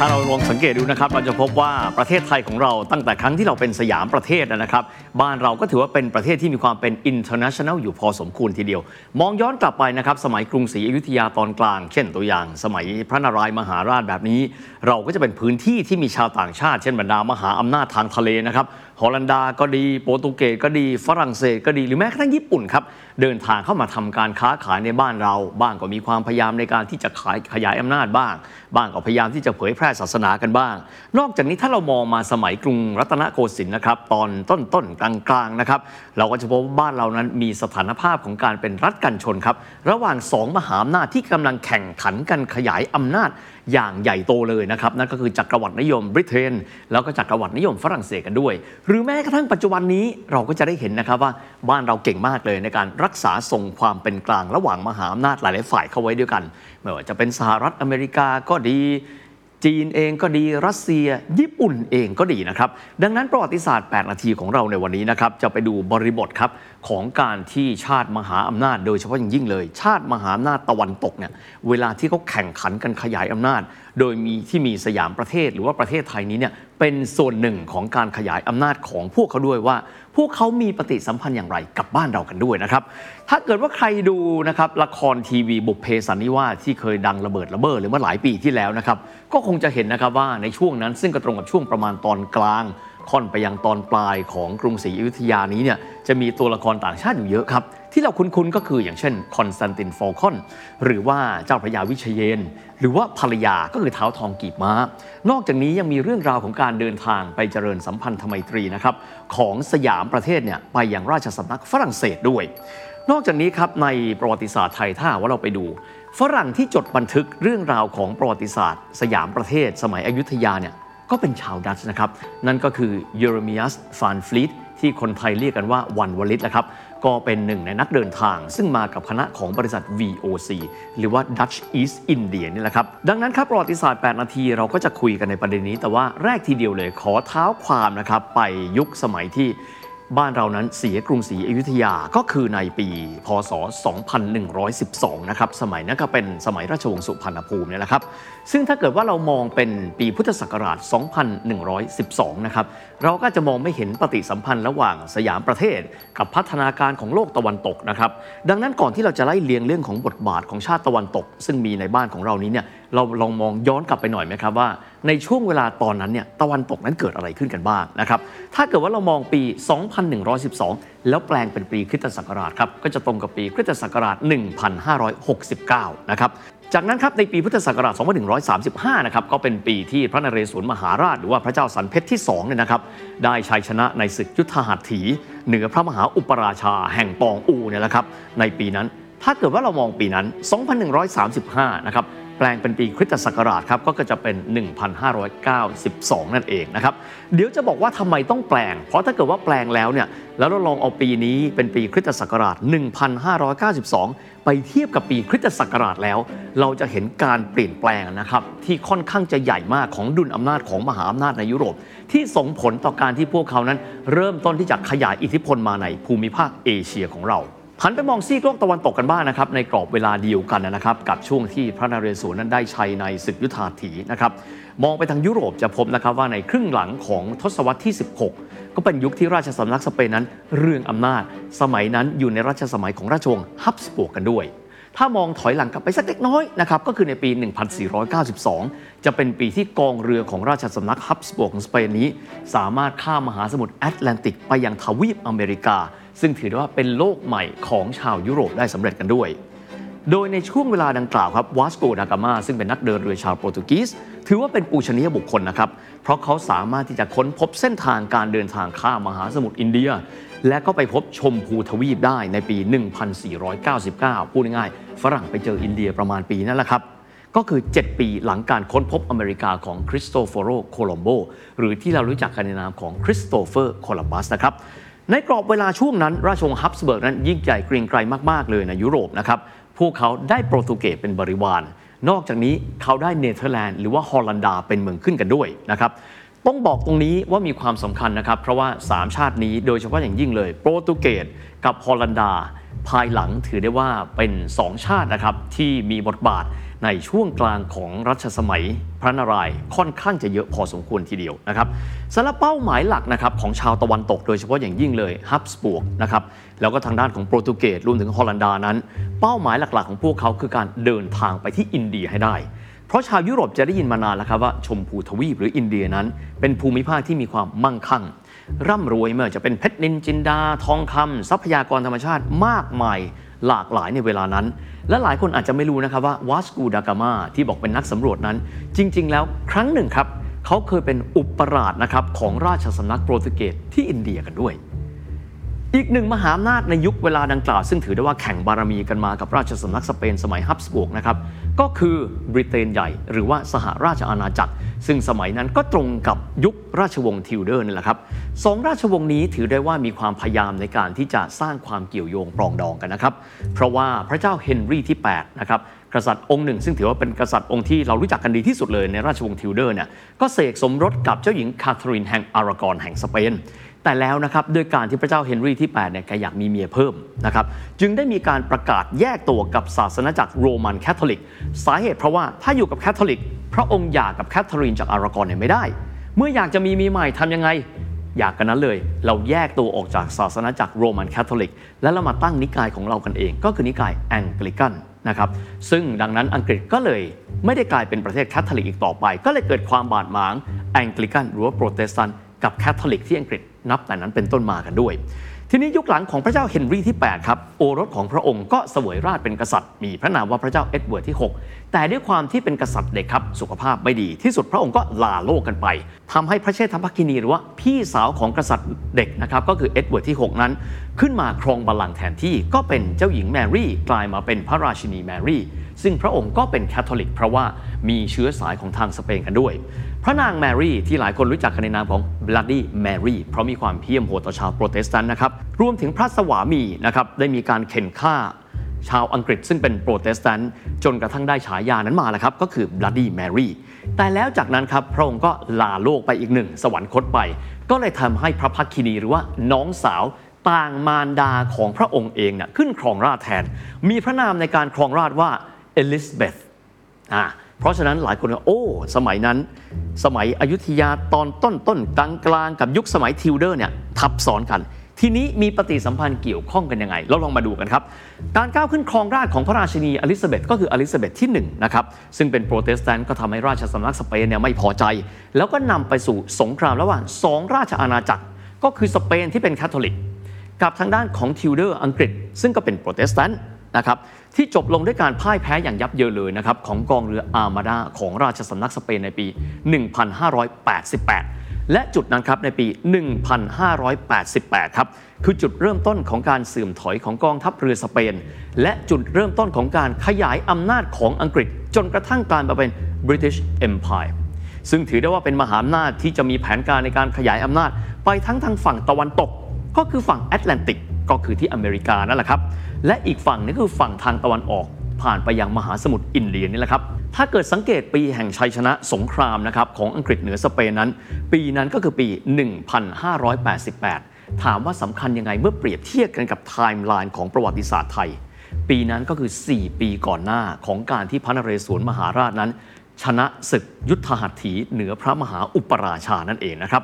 ถ้าเราลองสังเกตดูนะครับ เราจะพบว่าประเทศไทยของเราตั้งแต่ครั้งที่เราเป็นสยามประเทศนะครับ บ้านเราก็ถือว่าเป็นประเทศที่มีความเป็น international อยู่พอสมควรทีเดียว มองย้อนกลับไปนะครับ สมัยกรุงศรีอยุธยาตอนกลาง เช่นตัวอย่าง สมัยพระนารายมหาราชแบบนี้ เราก็จะเป็นพื้นที่ที่มีชาวต่างชาติ เช่นบรรดามหาอำนาจทางทะเลนะครับ ฮอลันดาก็ดีโปรตุเกสก็ดีฝรั่งเศสก็ดีหรือแม้กระทั่งญี่ปุ่นครับ เดินทางเข้ามาทำการค้าขายในบ้านเรา บ้างก็มีความพยายามในการที่จะขายขยายอำนาจบ้าง บ้างก็พยายามที่จะเผยแพร่ศาสนากันบ้าง นอกจากนี้ถ้าเรามองมาสมัยกรุงรัตนโกสินทร์นะครับ ตอนต้นต้นกลางกลางๆนะครับ เราก็จะพบว่าบ้านเรานั้นมีสถานภาพของการเป็นรัฐกันชนครับ ระหว่างสองมหาอำนาจที่กำลังแข่งขันกันขยายอำนาจ อย่างใหญ่โตเลยนะครับ นั่นก็คือจักรวรรดินิยมบริเตนแล้วก็จักรวรรดินิยมฝรั่งเศสกันด้วย หรือแม้กระทั่งปัจจุบันนี้เราก็จะได้เห็นนะครับว่าบ้านเราเก่งมากเลยในการรักษาทรงความเป็นกลางระหว่างมหาอำนาจหลายๆฝ่ายเข้าไว้ด้วยกัน ไม่ว่าจะเป็นสหรัฐอเมริกาก็ดีจีนเองก็ดีรัสเซีย ญี่ปุ่นเองก็ดีนะครับ ดังนั้นประวัติศาสตร์ 8 นาทีของเราในวันนี้นะครับ จะไปดูบริบทครับ ของการที่ชาติมหาอำนาจ โดยเฉพาะอย่างยิ่งเลย ชาติมหาอำนาจตะวันตกเนี่ยเวลาที่เขาแข่งขันกันขยายอำนาจ โดยมีที่มีสยามประเทศหรือว่าประเทศไทยนี้เนี่ยเป็นส่วนหนึ่งของการขยายอำนาจของพวกเขาด้วยว่า พวกเขามีปฏิสัมพันธ์อย่างไรกับบ้านเรากันด้วยนะครับ ถ้าเกิดว่าใครดูนะครับละครทีวีบุพเพสันนิวาสที่เคยดังระเบิดระเบ้อหรือเมื่อหลายปีที่แล้วนะครับก็คงจะเห็นนะครับว่าในช่วงนั้นซึ่งก็ตรงกับช่วงประมาณตอนกลาง ค่อนไปยังตอนปลายของกรุงศรีอยุธยานี้เนี่ยจะมีตัวละครต่างชาติอยู่เยอะครับ ที่เราคุ้นๆก็คืออย่างเช่นคอนสแตนตินฟอลคอน หรือว่าเจ้าพระยาวิชาเยนทร์ หรือว่าภรรยาก็คือท้าวทองกีบม้า นอกจากนี้ยังมีเรื่องราวของการเดินทางไปเจริญสัมพันธไมตรีนะครับของสยามประเทศเนี่ยไปยังราชสำนักฝรั่งเศสด้วย นอกจากนี้ครับในประวัติศาสตร์ไทยถ้าว่าเราไปดูฝรั่งที่จดบันทึกเรื่องราวของประวัติศาสตร์ สยามประเทศสมัยอยุธยาเนี่ย ก็เป็นชาวดัตช์นะครับ นั่นก็คือเยเรมิอัสฟานฟลีตที่คนไทยเรียกกันว่าวันวลิตนะครับ ก็เป็นหนึ่งในนักเดินทาง ซึ่งมากับคณะของบริษัท VOC หรือว่า Dutch East India นี่แหละครับ ดังนั้นครับประวัติศาสตร์ 8 นาทีเราก็จะคุยกันในประเด็นนี้ แต่ว่าแรกทีเดียวเลยขอเท้าความนะครับ ไปยุคสมัยที่ บ้านเรานั้นเสียกรุงศรีอยุธยาก็คือในปี พศ 2112 นะครับ สมัยนั้นก็เป็นสมัยราชวงศ์สุพรรณภูมิเนี่ยแหละครับ ซึ่งถ้าเกิดว่าเรามองเป็นปีพุทธศักราช 2112 นะครับ เราก็จะมองไม่เห็นปฏิสัมพันธ์ระหว่างสยามประเทศกับพัฒนาการของโลกตะวันตกนะครับ ดังนั้นก่อนที่เราจะไล่เลียงเรื่องของบทบาทของชาติตะวันตก ซึ่งมีในบ้านของเรานี้เนี่ยเราลองมองย้อนกลับไปหน่อยไหมครับว่า ในช่วงเวลาตอนนั้นเนี่ยตะวันตกนั้นเกิดอะไรขึ้นกันบ้างนะครับถ้าเกิดว่าเรามองปี 2112 แล้วแปลงเป็นปีคริสตศักราชครับก็จะตรงกับปีคริสตศักราช 1569 นะครับจากนั้นครับในปีพุทธศักราช 2135 นะครับก็เป็นปีที่พระนเรศวรมหาราช หรือว่าพระเจ้าสันเพชรที่2เนี่ยนะครับได้ชัยชนะในศึกยุทธหัตถี เหนือพระมหาอุปราชาแห่งปองอูเนี่ยแหละครับในปีนั้นถ้าเกิดว่าเรามองปีนั้น 2135 นะครับ แปลงเป็นปีคริสตศักราชครับก็จะเป็น 1592 นั่นเองนะครับ เดี๋ยวจะบอกว่าทำไมต้องแปลง เพราะถ้าเกิดว่าแปลงแล้วเนี่ยแล้วเราลองเอาปีนี้เป็นปีคริสตศักราช 1592 ไปเทียบกับปีคริสตศักราชแล้ว เราจะเห็นการเปลี่ยนแปลงนะครับที่ค่อนข้างจะใหญ่มากของดุลอำนาจของมหาอำนาจในยุโรป ที่ส่งผลต่อการที่พวกเขานั้น เริ่มต้นที่จะขยายอิทธิพลมาในภูมิภาคเอเชียของเรา หันไปมองซีกโลกตะวันตกกันบ้างนะครับในกรอบเวลาเดียวกันนะครับกับช่วงที่พระนเรศวรนั้นได้ชัยในศึกยุทธาถีนะครับมองไปทางยุโรปจะพบนะครับว่าในครึ่งหลังของทศวรรษที่ 16 ก็เป็นยุคที่ราชสำนักสเปนนั้น เรื่องอำนาจ สมัยนั้นอยู่ในราชสมัยของราชวงศ์ฮับสบวกกันด้วย ถ้ามองถอยหลังกลับไปสักเล็กน้อยนะครับก็คือในปี 1492 จะเป็นปีที่กองเรือของราชสำนักฮับสบวกของสเปนนี้ สามารถข้ามมหาสมุทรแอตแลนติกไปยังทวีปอเมริกา ซึ่งถือได้ว่าเป็นโลกใหม่ของชาวยุโรปได้สำเร็จกันด้วย โดยในช่วงเวลาดังกล่าวครับวาสโกดากามาซึ่งเป็นนักเดินเรือชาวโปรตุเกสถือว่าเป็นปูชนียบุคคลนะครับ เพราะเขาสามารถที่จะค้นพบเส้นทางการเดินทางข้ามมหาสมุทรอินเดีย และก็ไปพบชมพูทวีปได้ในปี 1499 พูดง่ายๆฝรั่งไปเจออินเดียประมาณปีนั่นแหละครับก็คือ 7 ปีหลังการค้นพบอเมริกาของคริสโตเฟโรโคลัมโบ หรือที่เรารู้จักกันในนามของคริสโตเฟอร์โคลัมบัสนะครับ ในกรอบเวลาช่วงนั้น ราชวงศ์ฮับสเบิร์กนั้นยิ่งใหญ่เกรียงไกรมาก ๆ เลยในยุโรปนะครับ พวกเขาได้โปรตุเกสเป็นบริวาร นอกจากนี้เขาได้เนเธอร์แลนด์หรือว่าฮอลันดาเป็นเมืองขึ้นกันด้วยนะครับ ต้องบอกตรงนี้ว่ามีความสำคัญนะครับ เพราะว่า 3 ชาตินี้โดยเฉพาะอย่างยิ่งเลย โปรตุเกสกับฮอลันดา ภายหลังถือได้ว่าเป็น 2 ชาตินะครับที่มีบทบาทในช่วงกลางของรัชสมัยพระนารายณ์ค่อนข้างจะเยอะพอสมควรทีเดียวนะครับสำหรับเป้าหมายหลักนะครับของชาวตะวันตกโดยเฉพาะอย่างยิ่งเลยฮับสบวกนะครับแล้วก็ทางด้านของโปรตุเกสรวมถึงฮอลันดานั้น เป้าหมายหลักๆ ของพวกเขาคือการเดินทางไปที่อินเดียให้ได้ เพราะชาวยุโรปจะได้ยินมานานแล้วครับว่าชมพูทวีปหรืออินเดียนั้น เป็นภูมิภาคที่มีความมั่งคั่ง ร่ำรวยเมื่อจะเป็นเพชรนินจินดา ทองคำทรัพยากรธรรมชาติมากมายหลากหลายในเวลานั้น และหลายคนอาจจะไม่รู้นะครับว่าวาสกูดากามาที่บอกเป็นนักสำรวจนั้น จริง ๆ แล้วครั้งหนึ่งครับเขาเคยเป็นอุปราชนะครับของราชสำนักโปรตุเกสที่อินเดียกันด้วย อีกหนึ่งมหาอำนาจในยุคเวลาดังกล่าว ซึ่งถือได้ว่าแข่งบารมีกันมากับราชสำนักสเปนสมัยฮับสบวร์กนะครับก็คือบริเตนใหญ่ หรือว่าสหราชอาณาจักร ซึ่งสมัยนั้นก็ตรงกับยุคราชวงศ์ทิวเดอร์นี่แหละครับสองราชวงศ์นี้ถือได้ว่ามีความพยายามในการที่จะสร้างความเกี่ยวโยงปรองดองกันนะครับเพราะว่าพระเจ้าเฮนรี่ที่8นะครับกษัตริย์องค์หนึ่ง ซึ่งถือว่าเป็นกษัตริย์องค์ที่เรารู้จักกันดีที่สุดเลยในราชวงศ์ทิวเดอร์เนี่ยก็เสกสมรสกับเจ้าหญิงคาทรีนแห่งอารากอนแห่งสเปน แต่แล้วนะครับด้วยการที่พระเจ้าเฮนรี่ที่8เนี่ยแกอยากมีเมียเพิ่มนะครับจึงได้มีการประกาศแยกตัวกับศาสนจักรโรมันแคทอลิก สาเหตุเพราะว่าถ้าอยู่กับแคทอลิก พระองค์หย่ากับแคทเธอรีนจากอารากอนเนี่ยไม่ได้ เมื่ออยากจะมีเมียใหม่ทำยังไง อย่ากระนั้นเลย เราแยกตัวออกจากศาสนจักรโรมันแคทอลิก และเรามาตั้งนิกายของเรากันเอง ก็คือนิกายแองกลิกันนะครับซึ่งดังนั้นอังกฤษก็เลยไม่ได้กลายเป็นประเทศแคทอลิกอีกต่อไป ก็เลยเกิดความบาดหมางแองกลิกันหรือว่าโปรเตสแตนต์กับแคทอลิกที่อังกฤษ นับแต่นั้นเป็นต้นมากันด้วย ทีนี้ยุคหลังของพระเจ้าเฮนรี่ที่ 8 ครับ โอรสของพระองค์ก็เสวยราชย์เป็นกษัตริย์ มีพระนามว่าพระเจ้าเอ็ดเวิร์ดที่ 6 แต่ด้วยความที่เป็นกษัตริย์เด็กครับ สุขภาพไม่ดีที่สุดพระองค์ก็ลาโลกกันไปทำให้พระเชษฐภคินีหรือว่าพี่สาวของกษัตริย์เด็กนะครับก็คือเอ็ดเวิร์ดที่ 6 นั้น ขึ้นมาครองบัลลังก์แทนที่ก็เป็นเจ้าหญิงแมรี่กลายมาเป็นพระราชินีแมรี่ซึ่งพระองค์ก็เป็นแคทอลิกเพราะว่ามีเชื้อสายของทางสเปนกันด้วย พระนางแมรี่ที่หลายคนรู้จักกันในนามของ Bloody Mary เพราะมีความเหี้ยมโหดต่อชาวโปรเตสแตนต์นะครับ รวมถึงพระสวามีนะครับได้มีการเข่นฆ่า ชาวอังกฤษซึ่งเป็นโปรเตสแตนต์จนกระทั่งได้ฉายานั้นมาแล้วครับ ก็คือ Bloody Mary แต่แล้วจากนั้นครับ พระองค์ก็ลาโลกไปอีกหนึ่ง สวรรคตไป ก็เลยทำให้พระพักคินีหรือว่าน้องสาวต่างมารดาของพระองค์เองเนี่ยขึ้นครองราชย์แทน มีพระนามในการครองราชย์ว่าเอลิซาเบธอ่า เพราะฉะนั้นหลายคนโอ้ สมัยนั้น สมัยอยุธยาตอนต้นต้นกลางกลางกับยุคสมัยทิวเดอร์เนี่ยทับซ้อนกัน ทีนี้มีปฏิสัมพันธ์เกี่ยวข้องกันยังไง เราลองมาดูกันครับ การก้าวขึ้นครองราชย์ของพระราชินีอลิซาเบธก็คืออลิซาเบธที่1นะครับซึ่งเป็นโปรเตสแตนต์ก็ทำให้ราชสำนักสเปนเนี่ยไม่พอใจ แล้วก็นำไปสู่สงครามระหว่างสองราชอาณาจักร ก็คือสเปนที่เป็นคาทอลิก กับทางด้านของทิวเดอร์อังกฤษ ซึ่งก็เป็นโปรเตสแตนต์ นะครับที่จบลงด้วยการพ่ายแพ้อย่างยับเยินเลยนะครับของกองเรืออาร์มาดาของราชสำนักสเปนในปี 1588 และจุดนั้นครับในปี 1588 ครับคือจุดเริ่มต้นของการเสื่อมถอยของกองทัพเรือสเปน และจุดเริ่มต้นของการขยายอำนาจของอังกฤษ จนกระทั่งกลายมาเป็น British Empire ซึ่งถือได้ว่าเป็นมหาอำนาจที่จะมีแผนการในการขยายอำนาจ ไปทั้งทางฝั่งตะวันตก ก็คือฝั่งแอตแลนติก ก็คือที่อเมริกานั่นแหละครับ และอีกฝั่งนึงคือฝั่งทางตะวันออกผ่านไปยังมหาสมุทรอินเดียนี่แหละครับ ถ้าเกิดสังเกตปีแห่งชัยชนะสงครามนะครับของอังกฤษเหนือสเปนนั้น ปีนั้นก็คือปี 1588 ถามว่าสำคัญยังไงเมื่อเปรียบเทียบกันกับไทม์ไลน์ของประวัติศาสตร์ไทย ปีนั้นก็คือ 4 ปีก่อนหน้าของการที่พระนเรศวรมหาราชนั้น ชนะศึกยุทธหัตถีเหนือพระมหาอุปราชานั่นเองนะครับ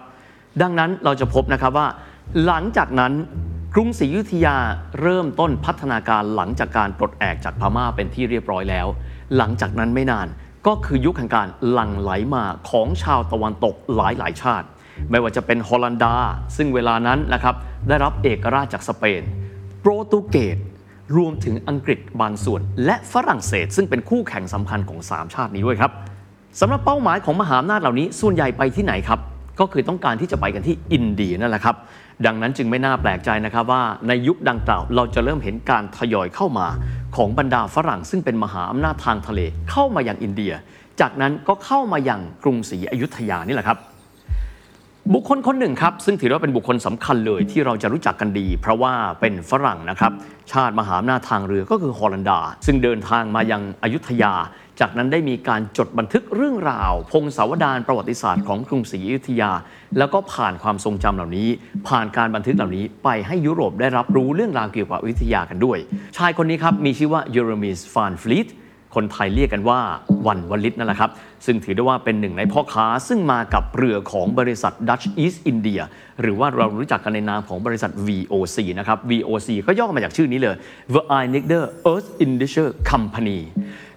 ดังนั้นเราจะพบนะครับว่า หลังจากนั้น กรุงศรีอยุธยาเริ่มต้นพัฒนาการหลังจากการปลดแอกจากพม่าเป็นที่เรียบร้อยแล้ว หลังจากนั้นไม่นานก็คือยุคแห่งการหลั่งไหลมาของชาวตะวันตกหลายหลายชาติ ไม่ว่าจะเป็นฮอลันดา ซึ่งเวลานั้นนะครับได้รับเอกราชจากสเปน โปรตุเกสรวมถึงอังกฤษบางส่วน และฝรั่งเศส ซึ่งเป็นคู่แข่งสำคัญของ 3 ชาตินี้ด้วยครับสำหรับเป้าหมายของมหาอำนาจเหล่านี้ส่วนใหญ่ไปที่ไหนครับก็คือต้องการที่จะไปกันที่อินเดียนั่นแหละครับ ดังนั้นจึงไม่น่าแปลกใจนะครับว่าในยุคดังกล่าวเราจะเริ่มเห็นการทยอยเข้ามา ของบรรดาฝรั่งซึ่งเป็นมหาอำนาจทางทะเลเข้ามาอย่างอินเดีย จากนั้นก็เข้ามาอย่างกรุงศรีอยุธยานี่แหละครับ บุคคลคนหนึ่งครับ ซึ่งถือว่าเป็นบุคคลสำคัญเลยที่เราจะรู้จักกันดี เพราะว่าเป็นฝรั่งนะครับ ชาติมหาอำนาจทางเรือก็คือฮอลันดา ซึ่งเดินทางมายังอยุธยา จากนั้นได้มีการจดบันทึกเรื่องราว พงศาวดารประวัติศาสตร์ของกรุงศรีอยุธยา แล้วก็ผ่านความทรงจำเหล่านี้ ผ่านการบันทึกเหล่านี้ไปให้ยุโรปได้รับรู้เรื่องราวเกี่ยวกับอยุธยากันด้วย ชายคนนี้ครับมีชื่อว่าเยเรมิสฟานฟลีต คนไทยเรียกกันว่าวันวลิตนั่นแหละครับ ซึ่งถือได้ว่าเป็นหนึ่งในพ่อค้าซึ่งมากับเรือของบริษัท Dutch East India หรือว่าเรารู้จักกันในนามของบริษัท VOC นะครับ VOC ก็ย่อมาจากชื่อนี้เลย v e i n i g d e r Earth Industry Company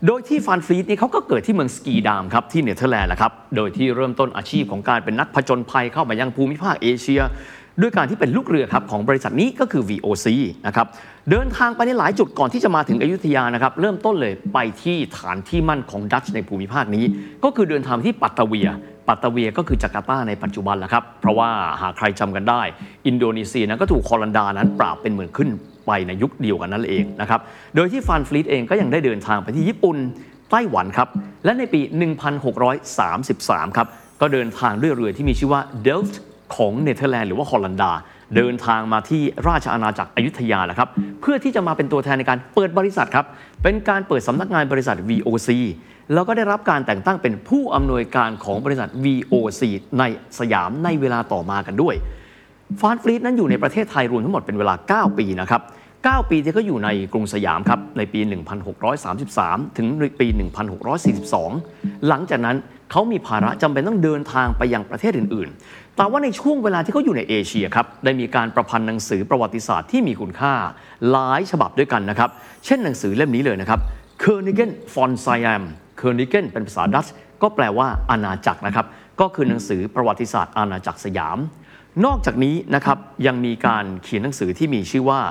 โดยที่ฟานฟลีตนี่เขาก็เกิดที่เมืองสคีดามครับที่เนเธอร์แลนด์แหละครับ โดยที่เริ่มต้นอาชีพของการเป็นนักผจญภัยเข้ามายังภูมิภาคเอเชีย ด้วยการที่เป็นลูกเรือครับของบริษัทนี้ก็คือ VOC นะครับเดินทางไปในหลายจุดก่อนที่จะมาถึงอยุธยานะครับเริ่มต้นเลยไปที่ฐานที่มั่นของดัตช์ในภูมิภาคนี้ ก็คือเดินทางที่ปัตตาเวีย ปัตตาเวียก็คือจาการ์ตาในปัจจุบันแหละครับ เพราะว่าหากใครจำกันได้ อินโดนีเซียนั้นก็ถูกฮอลันดานั้นปราบเป็นเมืองขึ้นไปในยุคเดียวกันนั่นเองนะครับโดยที่ฟานฟลีตเองก็ยังได้เดินทางไปที่ญี่ปุ่นไต้หวันครับและในปี 1633 ครับก็เดินทางด้วยเรือที่มีชื่อว่าเดลฟ์ ของเนเธอร์แลนด์หรือว่าฮอลันดา เดินทางมาที่ราชอาณาจักรอยุธยาแหละครับ เพื่อที่จะมาเป็นตัวแทนในการเปิดบริษัทครับ เป็นการเปิดสำนักงานบริษัท VOC แล้วก็ได้รับการแต่งตั้งเป็นผู้อำนวยการของบริษัท VOC ในสยามในเวลาต่อมากันด้วยฟานฟลีตนั้นอยู่ในประเทศไทยรวมทั้งหมดเป็นเวลา 9 ปีนะครับ 9 ปีที่เขาอยู่ในกรุงสยามครับ ในปี 1633 ถึงปี 1642 หลังจากนั้น เขามีภาระจำเป็นต้องเดินทางไปยังประเทศอื่น ๆ แต่ว่าในช่วงเวลาที่เขาอยู่ในเอเชียครับได้มีการประพันธ์หนังสือประวัติศาสตร์ที่มีคุณค่า หลายฉบับด้วยกันนะครับ เช่นหนังสือเล่มนี้เลยนะครับ k ö n i g e n von Siam k ö n i g e n เป็นภาษาดัตช์ก็แปลว่าอาณาจักรนะครับ ก็คือหนังสือประวัติศาสตร์อาณาจักรสยาม นอกจากนี้นะครับยังมีการเขียนหนังสือที่มีชื่อว่า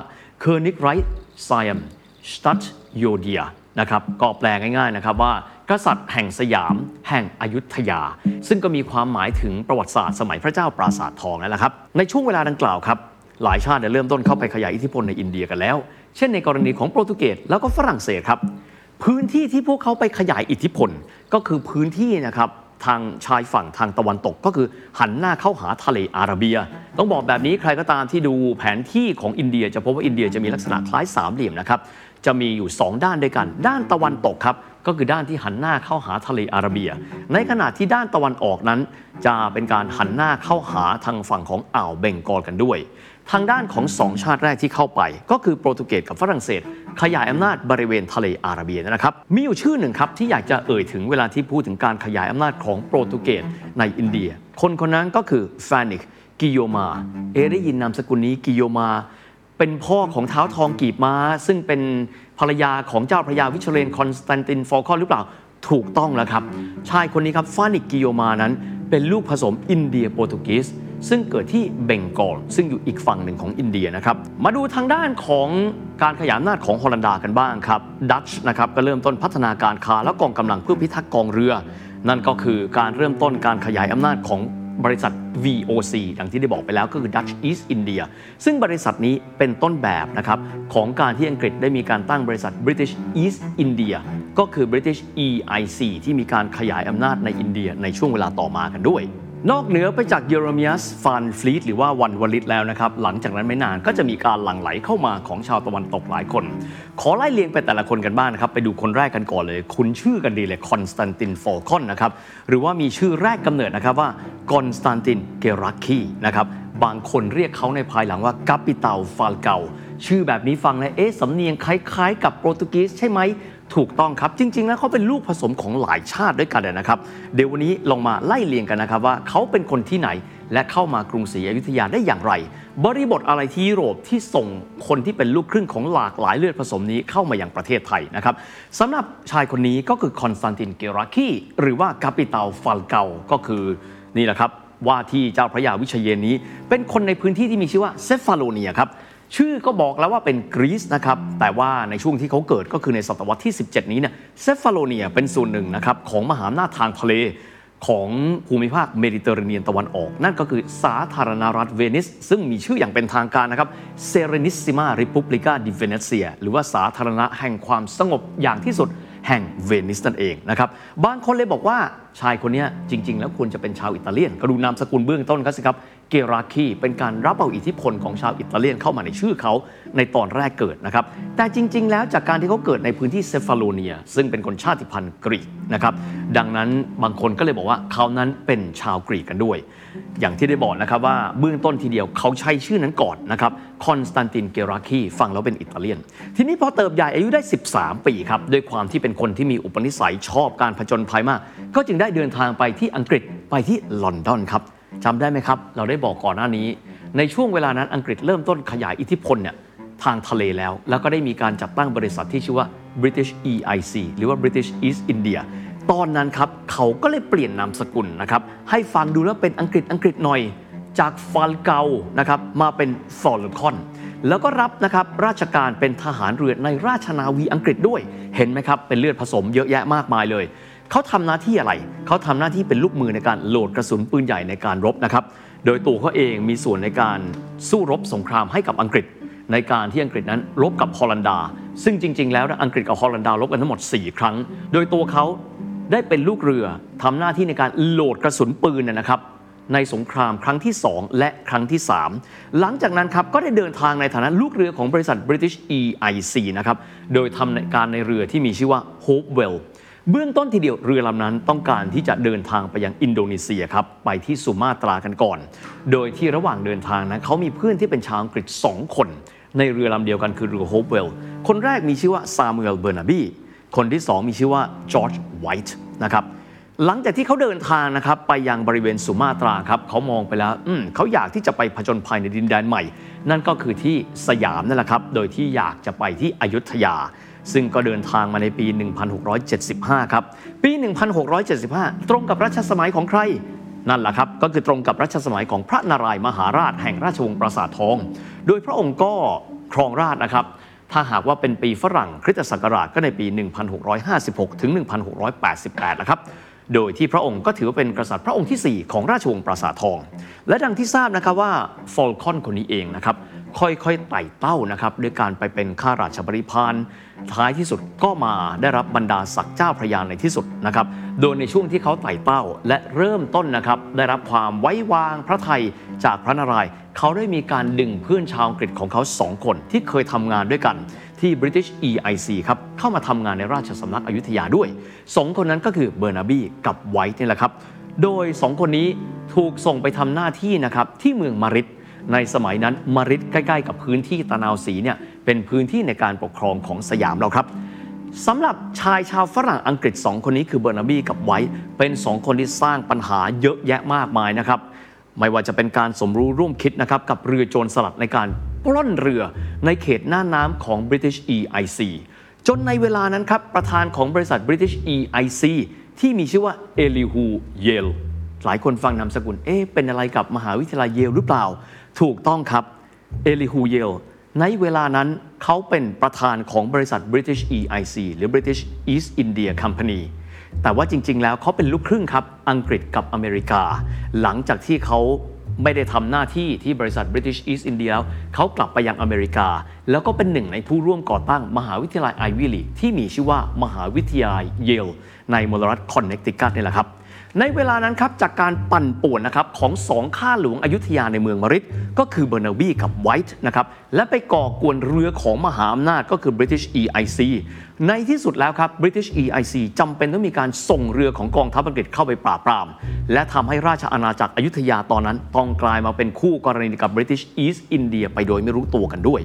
k ö n i g r e i c h Siam Stadt y o d i a นะครับก็แปลง่ายๆนะครับว่ากษัตริย์แห่งสยาม แห่งอยุธยา ซึ่งก็มีความหมายถึงประวัติศาสตร์สมัยพระเจ้าปราสาททองนั่นแหละครับในช่วงเวลาดังกล่าวครับหลายชาติเริ่มต้นเข้าไปขยายอิทธิพลในอินเดียกันแล้ว เช่นในกรณีของโปรตุเกสแล้วก็ฝรั่งเศสครับพื้นที่ที่พวกเขาไปขยายอิทธิพลก็คือพื้นที่นะครับทางชายฝั่งทางตะวันตกก็คือหันหน้าเข้าหาทะเลอาระเบีย ต้องบอกแบบนี้ใครก็ตามที่ดูแผนที่ของอินเดีย จะพบว่าอินเดียจะมีลักษณะคล้ายสามเหลี่ยมนะครับ จะมีอยู่ 2 ด้านด้วยกัน ด้านตะวันตกครับ ก็คือด้านที่หันหน้าเข้าหาทะเลอาระเบีย ในขณะที่ด้านตะวันออกนั้น จะเป็นการหันหน้าเข้าหาทางฝั่งของอ่าวเบงกอลกันด้วย ทางด้านของสองชาติแรกที่เข้าไป ก็คือโปรตุเกสกับฝรั่งเศส ขยายอำนาจบริเวณทะเลอาระเบียนะครับ มีอยู่ชื่อหนึ่งครับที่อยากจะเอ่ยถึงเวลาที่พูดถึงการขยายอำนาจของโปรตุเกสในอินเดีย คนคนนั้นก็คือฟานิกกูโยมาร์ เอได้ยินนามสกุลนี้กูโยมาร์ เป็นพ่อของท้าวทองกีบม้า ซึ่งเป็นภรรยาของเจ้าพระยาวิชาเยนทร์คอนสแตนตินฟอลคอนหรือเปล่าถูกต้องแล้วครับ ชายคนนี้ครับฟานิกกูโยมาร์นั้น เป็นลูกผสมอินเดียโปรตุเกสซึ่งเกิดที่เบงกอลซึ่งอยู่อีกฝั่งหนึ่งของอินเดียนะครับมาดูทางด้านของการขยายอำนาจของฮอลันดากันบ้างครับดัตช์นะครับก็เริ่มต้นพัฒนาการค้าและกองกำลังเพื่อพิทักษ์กองเรือ นั่นก็คือการเริ่มต้นการขยายอำนาจของ บริษัท VOC อย่างที่ได้บอกไปแล้วก็คือ Dutch East India ซึ่งบริษัทนี้เป็นต้นแบบนะครับของการที่อังกฤษได้มีการตั้งบริษัท British East India ก็คือ British EIC ที่มีการขยายอำนาจในอินเดียในช่วงเวลาต่อมากันด้วย นอกเหนือไปจากเยเรมียสฟานฟลีตหรือว่าวันวลิตแล้วนะครับ หลังจากนั้นไม่นานก็จะมีการหลั่งไหลเข้ามาของชาวตะวันตกหลายคน ขอไล่เลียงไปแต่ละคนกันบ้างนะครับ ไปดูคนแรกกันก่อนเลย คุ้นชื่อกันดีเลยคอนสแตนตินฟอลคอนนะครับ หรือว่ามีชื่อแรกกำเนิดนะครับว่าคอนสแตนตินเกราคีนะครับบางคนเรียกเขาในภายหลังว่ากัปปิตาฟาลเกา ชื่อแบบนี้ฟังแล้วเอ๊ะสำเนียงคล้าย ๆ กับโปรตุเกสใช่ไหมถูกต้องครับ จริง ๆ แล้วเขาเป็นลูกผสมของหลายชาติด้วยกันนะครับ เดี๋ยววันนี้ลองมาไล่เรียงกันนะครับว่าเขาเป็นคนที่ไหนและเข้ามากรุงศรีอยุธยาได้อย่างไร บริบทอะไรที่ยุโรปที่ส่งคนที่เป็นลูกครึ่งของหลากหลายเลือดผสมนี้เข้ามาอย่างประเทศไทยนะครับสำหรับชายคนนี้ก็คือคอนสแตนตินเกราคีหรือว่าคาปิตาลฟาลเกาก็คือนี่แหละครับว่าที่เจ้าพระยาวิเชยนนี้ เป็นคนในพื้นที่ที่มีชื่อว่าเซฟาโลเนียครับ ชื่อก็บอกแล้วว่าเป็นกรีซนะครับ แต่ว่าในช่วงที่เขาเกิดก็คือในศตวรรษที่ 17 นี้เนี่ยเซฟาโลเนียเป็นส่วนหนึ่งนะครับของมหาอำนาจทางทะเลของภูมิภาคเมดิเตอร์เรเนียนตะวันออก นั่นก็คือสาธารณรัฐเวนิส ซึ่งมีชื่ออย่างเป็นทางการนะครับ Serenissima Repubblica di Venezia หรือว่าสาธารณรัฐแห่งความสงบอย่างที่สุด แห่งเวนิสนั่นเองนะครับบางคนเลยบอกว่าชายคนนี้จริง ๆ แล้วควรจะเป็นชาวอิตาเลียนก็ดูนามสกุลเบื้องต้นครับสิครับเกราคีเป็นการรับเอาอิทธิพลของชาวอิตาเลียนเข้ามาในชื่อเขาในตอนแรกเกิดนะครับแต่จริง ๆ แล้วจากการที่เขาเกิดในพื้นที่เซฟาโลเนีย ซึ่งเป็นคนชาติพันธุ์กรีกนะครับดังนั้นบางคนก็เลยบอกว่าเขานั้นเป็นชาวกรีกกันด้วย อย่างที่ได้บอกนะครับว่าเบื้องต้นทีเดียวเขาใช้ชื่อนั้นก่อนนะครับคอนสแตนตินเกราคีฟังแล้วเป็นอิตาเลียน ทีนี้พอเติบใหญ่อายุได้ 13 ปีครับด้วยความที่เป็นคนที่มีอุปนิสัยชอบการผจญภัยมาก ก็จึงได้เดินทางไปที่อังกฤษไปที่ลอนดอนครับจำได้ไหมครับ เราได้บอกก่อนหน้านี้ ในช่วงเวลานั้นอังกฤษเริ่มต้นขยายอิทธิพลเนี่ยทางทะเลแล้ว แล้วก็ได้มีการจัดตั้งบริษัทที่ชื่อว่า British EIC หรือว่า British East India ตอนนั้นครับเขาก็เลยเปลี่ยนนามสกุลนะครับให้ฟังดูแล้วเป็นอังกฤษอังกฤษหน่อย จากฟาลเกานะครับมาเป็นฟอลคอน แล้วก็รับนะครับราชการเป็นทหารเรือในราชนาวีอังกฤษด้วย เห็นไหมครับ เป็นเลือดผสมเยอะแยะมากมายเลย เขาทำหน้าที่อะไร เขาทำหน้าที่เป็นลูกมือในการโหลดกระสุนปืนใหญ่ในการรบนะครับโดยตัวเขาเองมีส่วนในการสู้รบสงครามให้กับอังกฤษ ในการที่อังกฤษนั้นรบกับฮอลันดา ซึ่งจริง ๆ แล้วอังกฤษกับฮอลันดารบกันทั้งหมด 4 ครั้ง โดยตัวเขา ได้เป็นลูกเรือทำหน้าที่ในการโหลดกระสุนปืนนะครับ ในสงครามครั้งที่ 2 และครั้งที่ 3 หลังจากนั้นครับก็ได้เดินทางในฐานะลูกเรือของบริษัท British EIC นะครับโดยทำการในเรือที่มีชื่อว่า Hopewell เบื้องต้นทีเดียวเรือลำนั้นต้องการที่จะเดินทางไปยังอินโดนีเซียครับไปที่สุมาตรากันก่อน โดยที่ระหว่างเดินทางนะเขามีเพื่อนที่เป็นชาวอังกฤษ 2 คน ในเรือลำเดียวกันคือเรือ Hopewell คนแรกมีชื่อว่าซามูเอลเบอร์นาบี คนที่ 2 มีชื่อว่าจอร์จไวท์นะครับหลังจากที่เขาเดินทางนะครับไปยังบริเวณสุมาตราครับเขามองไปแล้วอืมเขาอยากที่จะไปผจญภัยในดินแดนใหม่ นั่นก็คือที่สยามนั่นแหละครับ โดยที่อยากจะไปที่อยุธยา ซึ่งก็เดินทางมาในปี 1675 ครับ ปี 1675 ตรงกับรัชสมัยของใคร นั่นแหละครับ ก็คือตรงกับรัชสมัยของพระนารายณ์มหาราชแห่งราชวงศ์ปราสาททอง โดยพระองค์ก็ครองราชนะครับ ถ้าหากว่าเป็นปีฝรั่งคริสตศักราชก็ในปี 1656 ถึง 1688 นะครับ โดยที่พระองค์ก็ถือว่าเป็นกษัตริย์พระองค์ที่ 4 ของราชวงศ์ปราสาททอง และดังที่ทราบนะครับว่าฟอลคอนคนนี้เองนะครับ ค่อยๆไต่เต้านะครับด้วยการไปเป็นข้าราชบริพารท้ายที่สุดก็มาได้รับบรรดาศักดิ์เจ้าพระยาในที่สุดนะครับโดยในช่วงที่เขาไต่เต้าและเริ่มต้นนะครับได้รับความไว้วางพระไทยจากพระนารายณ์เขาได้มีการดึงเพื่อนชาวอังกฤษของเขาสองคนที่เคยทำงานด้วยกันที่ British EIC ครับเข้ามาทำงานในราชสำนักอยุธยาด้วยสองคนนั้นก็คือเบอร์นาบีกับไวท์นี่แหละครับโดยสองคนนี้ถูกส่งไปทำหน้าที่นะครับที่เมืองมาริด ในสมัยนั้นมริดใกล้ๆ กับพื้นที่ตะนาวศรีเนี่ยเป็นพื้นที่ในการปกครองของสยามเราครับสำหรับชายชาวฝรั่งอังกฤษ 2 คนนี้คือเบอร์นาบีกับไวท์เป็น 2 คนที่สร้างปัญหาเยอะแยะมากมายนะครับ ไม่ว่าจะเป็นการสมรู้ร่วมคิดนะครับกับเรือโจรสลัดในการปล้นเรือในเขตหน้าน้ำของ British EIC จนในเวลานั้นครับ ประธานของบริษัท British EIC ที่มีชื่อว่าเอลิฮูเยลหลายคนฟังนามสกุลเอ๊ะเป็นอะไรกับมหาวิทยาลัยเยลหรือเปล่า ถูกต้องครับ เอลิฮูเยล ในเวลานั้นเขาเป็นประธานของบริษัท British EIC หรือ British East India Company แต่ว่าจริง ๆ แล้วเขาเป็นลูกครึ่งครับ อังกฤษกับอเมริกา หลังจากที่เขาไม่ได้ทำหน้าที่ที่บริษัท British East India แล้วเขากลับไปยังอเมริกา แล้วก็เป็นหนึ่งในผู้ร่วมก่อตั้งมหาวิทยาลัยไอวิลีที่มีชื่อว่ามหาวิทยาลัยเยล ในมลรัฐคอนเนคติคัตนี่แหละครับ ในเวลานั้นครับจากการปั่นป่วนนะครับของสองข้าหลวงอยุธยาในเมืองมาริดก็คือเบอร์นาบีกับไวท์นะครับและไปก่อกวนเรือของมหาอำนาจก็คือ British EIC ในที่สุดแล้วครับ British EIC จำเป็นต้องมีการส่งเรือของกองทัพอังกฤษเข้าไปปราบปราม และทำให้ราชอาณาจักรอยุธยาตอนนั้น ต้องกลายมาเป็นคู่กรณีกับ British East India ไปโดยไม่รู้ตัวกันด้วย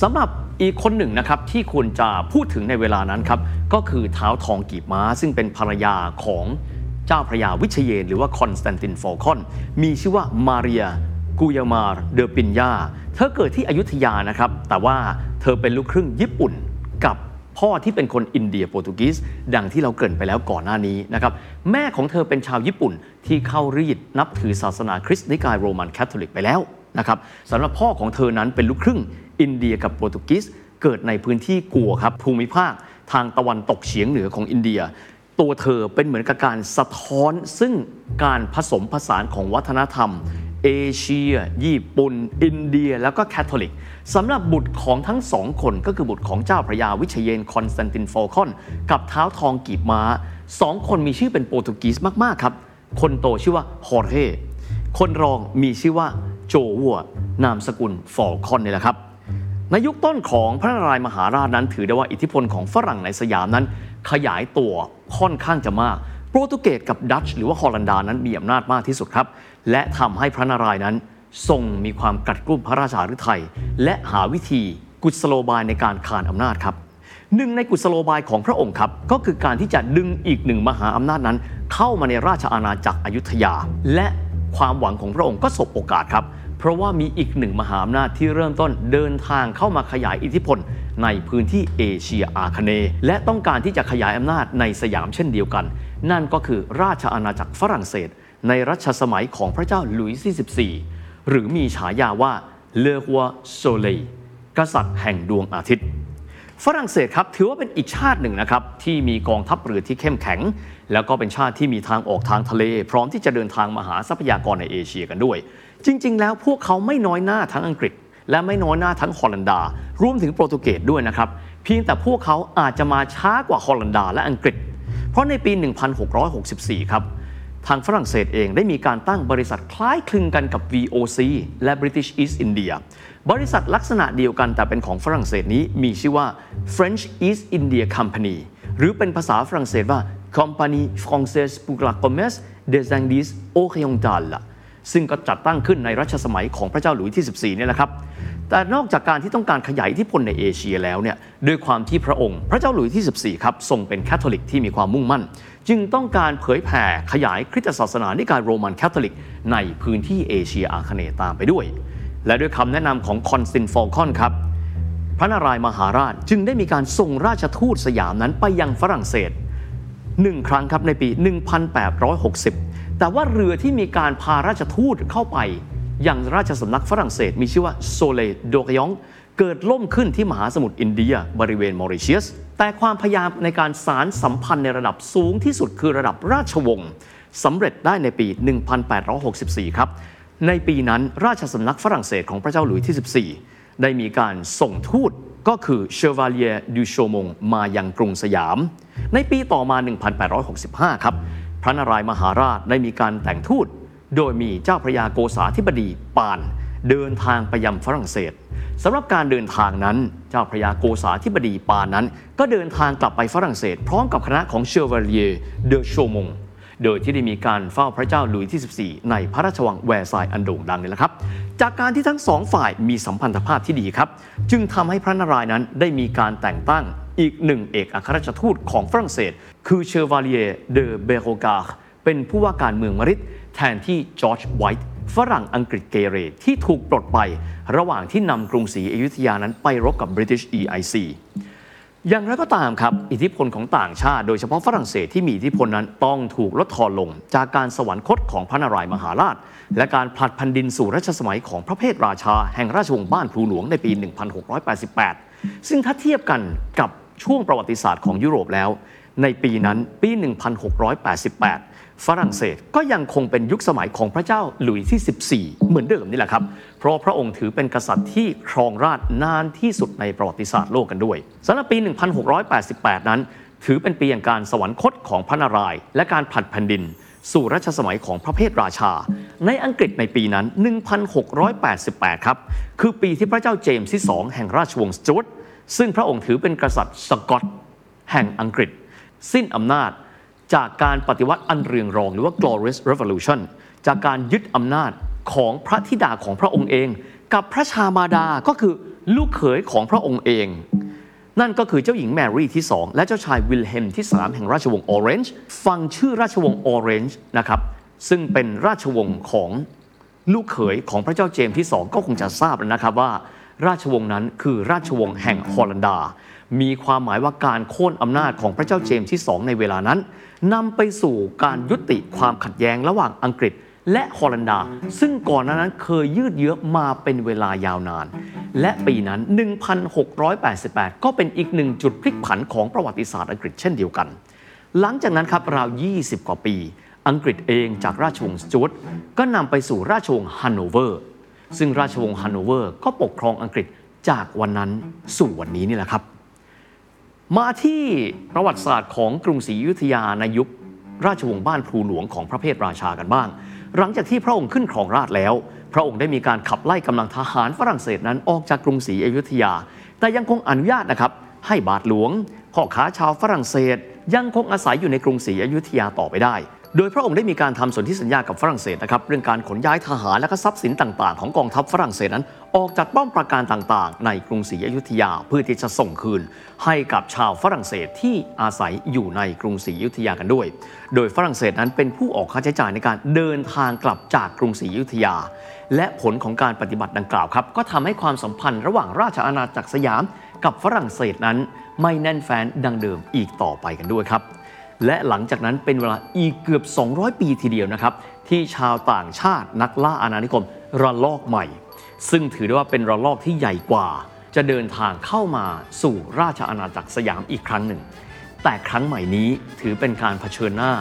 สำหรับอีกคนหนึ่งนะครับที่ควรจะพูดถึงในเวลานั้นครับก็คือท้าวทองกีบม้าซึ่งเป็นภรรยาของ เจ้าพระยาวิชาเยนทร์ หรือว่าคอนสแตนตินฟอลคอน มีชื่อว่ามาเรียกูโยมาร์เดอปินยาเธอเกิดที่อยุธยานะครับ แต่ว่าเธอเป็นลูกครึ่งญี่ปุ่นกับพ่อที่เป็นคนอินเดีย Portuguese ดังที่เราเกริ่นไปแล้วก่อนหน้านี้นะครับ แม่ของเธอเป็นชาวญี่ปุ่นที่เข้ารีตนับถือศาสนาคริสต์นิกายโรมันคาทอลิกไปแล้วนะครับสำหรับพ่อของเธอนั้นเป็นลูกครึ่งอินเดียกับ Portuguese เกิดในพื้นที่กัวครับภูมิภาคทางตะวันตกเฉียงเหนือของอินเดีย ตัวเธอเป็นเหมือนกับการสะท้อนซึ่งการผสมผสานของวัฒนธรรม เอเชีย ญี่ปุ่น อินเดีย แล้วก็แคทอลิกสำหรับบุตรของทั้งสองคนก็คือบุตรของเจ้าพระยาวิชาเยนทร์คอนสแตนตินฟอลคอน กับท้าวทองกีบม้าสองคนมีชื่อเป็น Portuguese มากๆครับ คนโตชื่อว่าฮอร์เกคนรองมีชื่อว่าโจวัวนามสกุลฟอลคอนนี่แหละครับในยุคต้นของพระนารายณ์มหาราชนั้นถือได้ว่าอิทธิพลของฝรั่งในสยามนั้น ขยายตัว ค่อนข้างจะมาก โปรตุเกสกับดัตช์หรือว่าฮอลันดานั้นมีอำนาจมากที่สุดครับ และทำให้พระนารายณ์นั้นทรงมีความกัดกรุ่มพระราชาฤทัยและหาวิธีกุศโลบายในการขานอำนาจครับหนึ่งในกุศโลบายของพระองค์ครับ ก็คือการที่จะดึงอีกหนึ่งมหาอำนาจนั้น เข้ามาในราชอาณาจักรอยุธยา และ ความหวังของพระองค์ก็สบโอกาสครับ เพราะว่ามีอีกหนึ่งมหาอำนาจที่เริ่มต้นเดินทางเข้ามาขยายอิทธิพลในพื้นที่เอเชียอาคเนย์และต้องการที่จะขยายอำนาจในสยามเช่นเดียวกัน นั่นก็คือราชอาณาจักรฝรั่งเศส ในรัชสมัยของพระเจ้าหลุยส์ที่14 หรือมีฉายาว่าเลอฮัวโซเลยกษัตริย์แห่งดวงอาทิตย์ ฝรั่งเศสครับถือว่าเป็นอีกชาติหนึ่งนะครับที่มีกองทัพเรือที่เข้มแข็ง แล้วก็เป็นชาติที่มีทางออกทางทะเล พร้อมที่จะเดินทางมาหาทรัพยากรในเอเชียกันด้วย จริง ๆ แล้วพวกเขาไม่น้อยหน้าทั้งอังกฤษ และไม่น้อยหน้าทั้งฮอลันดารวมถึงโปรตุเกสด้วยนะครับเพียงแต่พวกเขาอาจจะมาช้ากว่าฮอลันดาและอังกฤษ เพราะในปี 1664 ครับทางฝรั่งเศสเองได้มีการตั้งบริษัทคล้ายคลึงกันกับ VOC และ British East India บริษัทลักษณะเดียวกันแต่เป็นของฝรั่งเศสนี้มีชื่อว่า French East India Company หรือเป็นภาษาฝรั่งเศสว่า Compagnie Française pour la Commerce des Indies Orientales ซึ่งก็จัดตั้งขึ้นในรัชสมัยของพระเจ้าหลุยส์ที่ 14เนี่ยแหละครับ แต่นอกจากการที่ต้องการขยายอิทธิพลในเอเชียแล้วเนี่ย ด้วยความที่พระองค์ พระเจ้าหลุยส์ที่ 14 ครับ ทรงเป็นแคทอลิกที่มีความมุ่งมั่น จึงต้องการเผยแผ่ขยายคริสตศาสนานิกายโรมันแคทอลิก ในพื้นที่เอเชียอาคเนย์ตามไปด้วย และด้วยคำแนะนำของคอนสแตนฟอลคอนครับ พระนารายณ์มหาราชจึงได้มีการส่งราชทูตสยามนั้นไปยังฝรั่งเศส หนึ่งครั้งครับในปี 1860 แต่ว่าเรือที่มีการพาราชทูตเข้าไปอยังราชสำนักฝรั่งเศส มีชื่อว่าโซเลโดกยอง เกิดล่มขึ้นที่มหาสมุทรอินเดีย บริเวณมอริเชียส แต่ความพยายามในการสารสัมพันธ์ในระดับสูงที่สุดคือระดับราชวงศ์สำเร็จได้ในปี 1864 ครับ ในปีนั้นราชสำนักฝรั่งเศสของพระเจ้าหลุยส์ที่ 14 ได้มีการส่งทูต ก็คือเชอ v วาเลียดูโชมงมายังกรุงสยาม ในปีต่อมา 1865 ครับ พระนารายมหาราชได้มีการแต่งทูต โดยมีเจ้าพระยาโกษาธิบดีปาน เดินทางไปยังฝรั่งเศสสำหรับการเดินทางนั้น เจ้าพระยาโกษาธิบดีปานนั้น ก็เดินทางกลับไปฝรั่งเศส พร้อมกับคณะของเชอ v วาเลียเดอโชมง โดยที่ได้มีการเฝ้าพระเจ้าหลุยส์ที่ 14 ในพระราชวังแวร์ซายอันโด่งดังนี่แหละครับ จากการที่ทั้งสองฝ่ายมีสัมพันธภาพที่ดีครับ จึงทำให้พระนารายณ์นั้นได้มีการแต่งตั้งอีกหนึ่งเอกอัครราชทูตของฝรั่งเศส คือเชอ v วาเลียเดอเบโรกาเป็นผู้ว่าการเมืองมาริดแทนที่จอร์จไวท์ฝรั่งอังกฤษเกเรที่ถูกปลดไป ระหว่างที่นำกรุงศรีอยุธยานั้นไปรบกับ British EIC อย่างไรก็ตามครับ อิทธิพลของต่างชาติ โดยเฉพาะฝรั่งเศสที่มีอิทธิพลนั้นต้องถูกลดทอนลง จากการสวรรคตของพระนารายมหาราช และการผลัดแผ่นดินสู่รัชสมัยของพระเพทราชา แห่งราชวงศ์บ้านพลูหลวงในปี 1688 ซึ่งถ้าเทียบกันกับช่วงประวัติศาสตร์ของยุโรปแล้ว ในปีนั้นปี 1688 ฝรั่งเศสก็ยังคงเป็นยุคสมัยของพระเจ้าหลุยส์ที่ 14 เหมือนเดิมนี่แหละครับ เพราะพระองค์ถือเป็นกษัตริย์ที่ครองราชนานที่สุดในประวัติศาสตร์โลกกันด้วยสำหรับปี 1688 นั้น ถือเป็นปีแห่งการสวรรคตของพระนารายณ์และการผัดแผ่นดิน สู่รัชสมัยของพระเพทราชา ในอังกฤษในปีนั้น 1688 ครับ คือปีที่พระเจ้าเจมส์ที่ 2 แห่งราชวงศ์สจวตซึ่งพระองค์ถือเป็นกษัตริย์สกอตแห่งอังกฤษ สิ้นอำนาจจากการปฏิวัติอันเรืองรองหรือว่า glorious revolution จากการยึดอำนาจ ของพระธิดาของพระองค์เอง กับพระชามาดาก็คือลูกเขยของพระองค์เอง นั่นก็คือเจ้าหญิงแมรี่ที่ 2 และเจ้าชายวิลเฮล์มที่3แห่งราชวงศ์ออเรนจ์ฟังชื่อราชวงศ์ออเรนจ์นะครับซึ่งเป็นราชวงศ์ของลูกเขยของพระเจ้าเจมส์ที่ 2 ก็คงจะทราบนะครับว่า ราชวงศ์นั้นคือราชวงศ์แห่งฮอลันดา มีความหมายว่าการโค่นอำนาจของพระเจ้าเจมส์ที่ 2 ในเวลานั้นนำไปสู่การยุติความขัดแย้งระหว่างอังกฤษ และฮอลันดา ซึ่งก่อนหน้านั้นเคยยืดเยื้อมาเป็นเวลายาวนาน และปีนั้น 1688 ก็เป็นอีกหนึ่งจุดพลิกผันของประวัติศาสตร์อังกฤษเช่นเดียวกัน หลังจากนั้นครับราว 20 กว่าปี อังกฤษเองจากราชวงศ์สจวตก็นำไปสู่ราชวงศ์ฮันโนเวอร์ซึ่งราชวงศ์ฮันโนเวอร์ก็ปกครองอังกฤษจากวันนั้นสู่วันนี้นี่แหละครับ มาที่ประวัติศาสตร์ของกรุงศรีอยุธยาในยุคราชวงศ์บ้านพลูหลวงของพระเพทราชากันบ้าง หลังจากที่พระองค์ขึ้นครองราชแล้ว พระองค์ได้มีการขับไล่กำลังทหารฝรั่งเศสนั้นออกจากกรุงศรีอยุธยา แต่ยังคงอนุญาตนะครับ ให้บาทหลวงพ่อค้าชาวฝรั่งเศส ยังคงอาศัยอยู่ในกรุงศรีอยุธยาต่อไปได้ โดยพระองค์ได้มีการทำสนธิสัญญากับฝรั่งเศสนะครับเรื่องการขนย้ายทหารและก็ทรัพย์สินต่างๆ ของกองทัพฝรั่งเศสนั้น ออกจากป้อมปราการต่างๆ ในกรุงศรีอยุธยาเพื่อที่จะส่งคืน ให้กับชาวฝรั่งเศสที่อาศัยอยู่ในกรุงศรีอยุธยากันด้วย โดยฝรั่งเศสนั้นเป็นผู้ออกค่าใช้จ่ายในการเดินทางกลับจากกรุงศรีอยุธยา และผลของการปฏิบัติดังกล่าวครับก็ทำให้ความสัมพันธ์ระหว่างราชอาณาจักรสยาม กับฝรั่งเศสนั้น ไม่แน่นแฟ้นดังเดิมอีกต่อไปกันด้วยครับ และหลังจากนั้นเป็นเวลาอีกเกือบ 200 ปีทีเดียวนะครับ ที่ชาวต่างชาตินักล่าอาณานิคมระลอกใหม่ ซึ่งถือได้ว่าเป็นระลอกที่ใหญ่กว่า จะเดินทางเข้ามาสู่ราชอาณาจักรสยามอีกครั้งหนึ่ง แต่ครั้งใหม่นี้ถือเป็นการเผชิญหน้า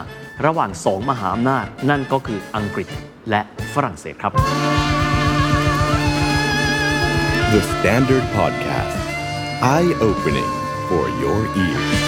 ระหว่างสองมหาอำนาจ นั่นก็คืออังกฤษและฝรั่งเศสครับ The Standard Podcast. Eye opening for your ears.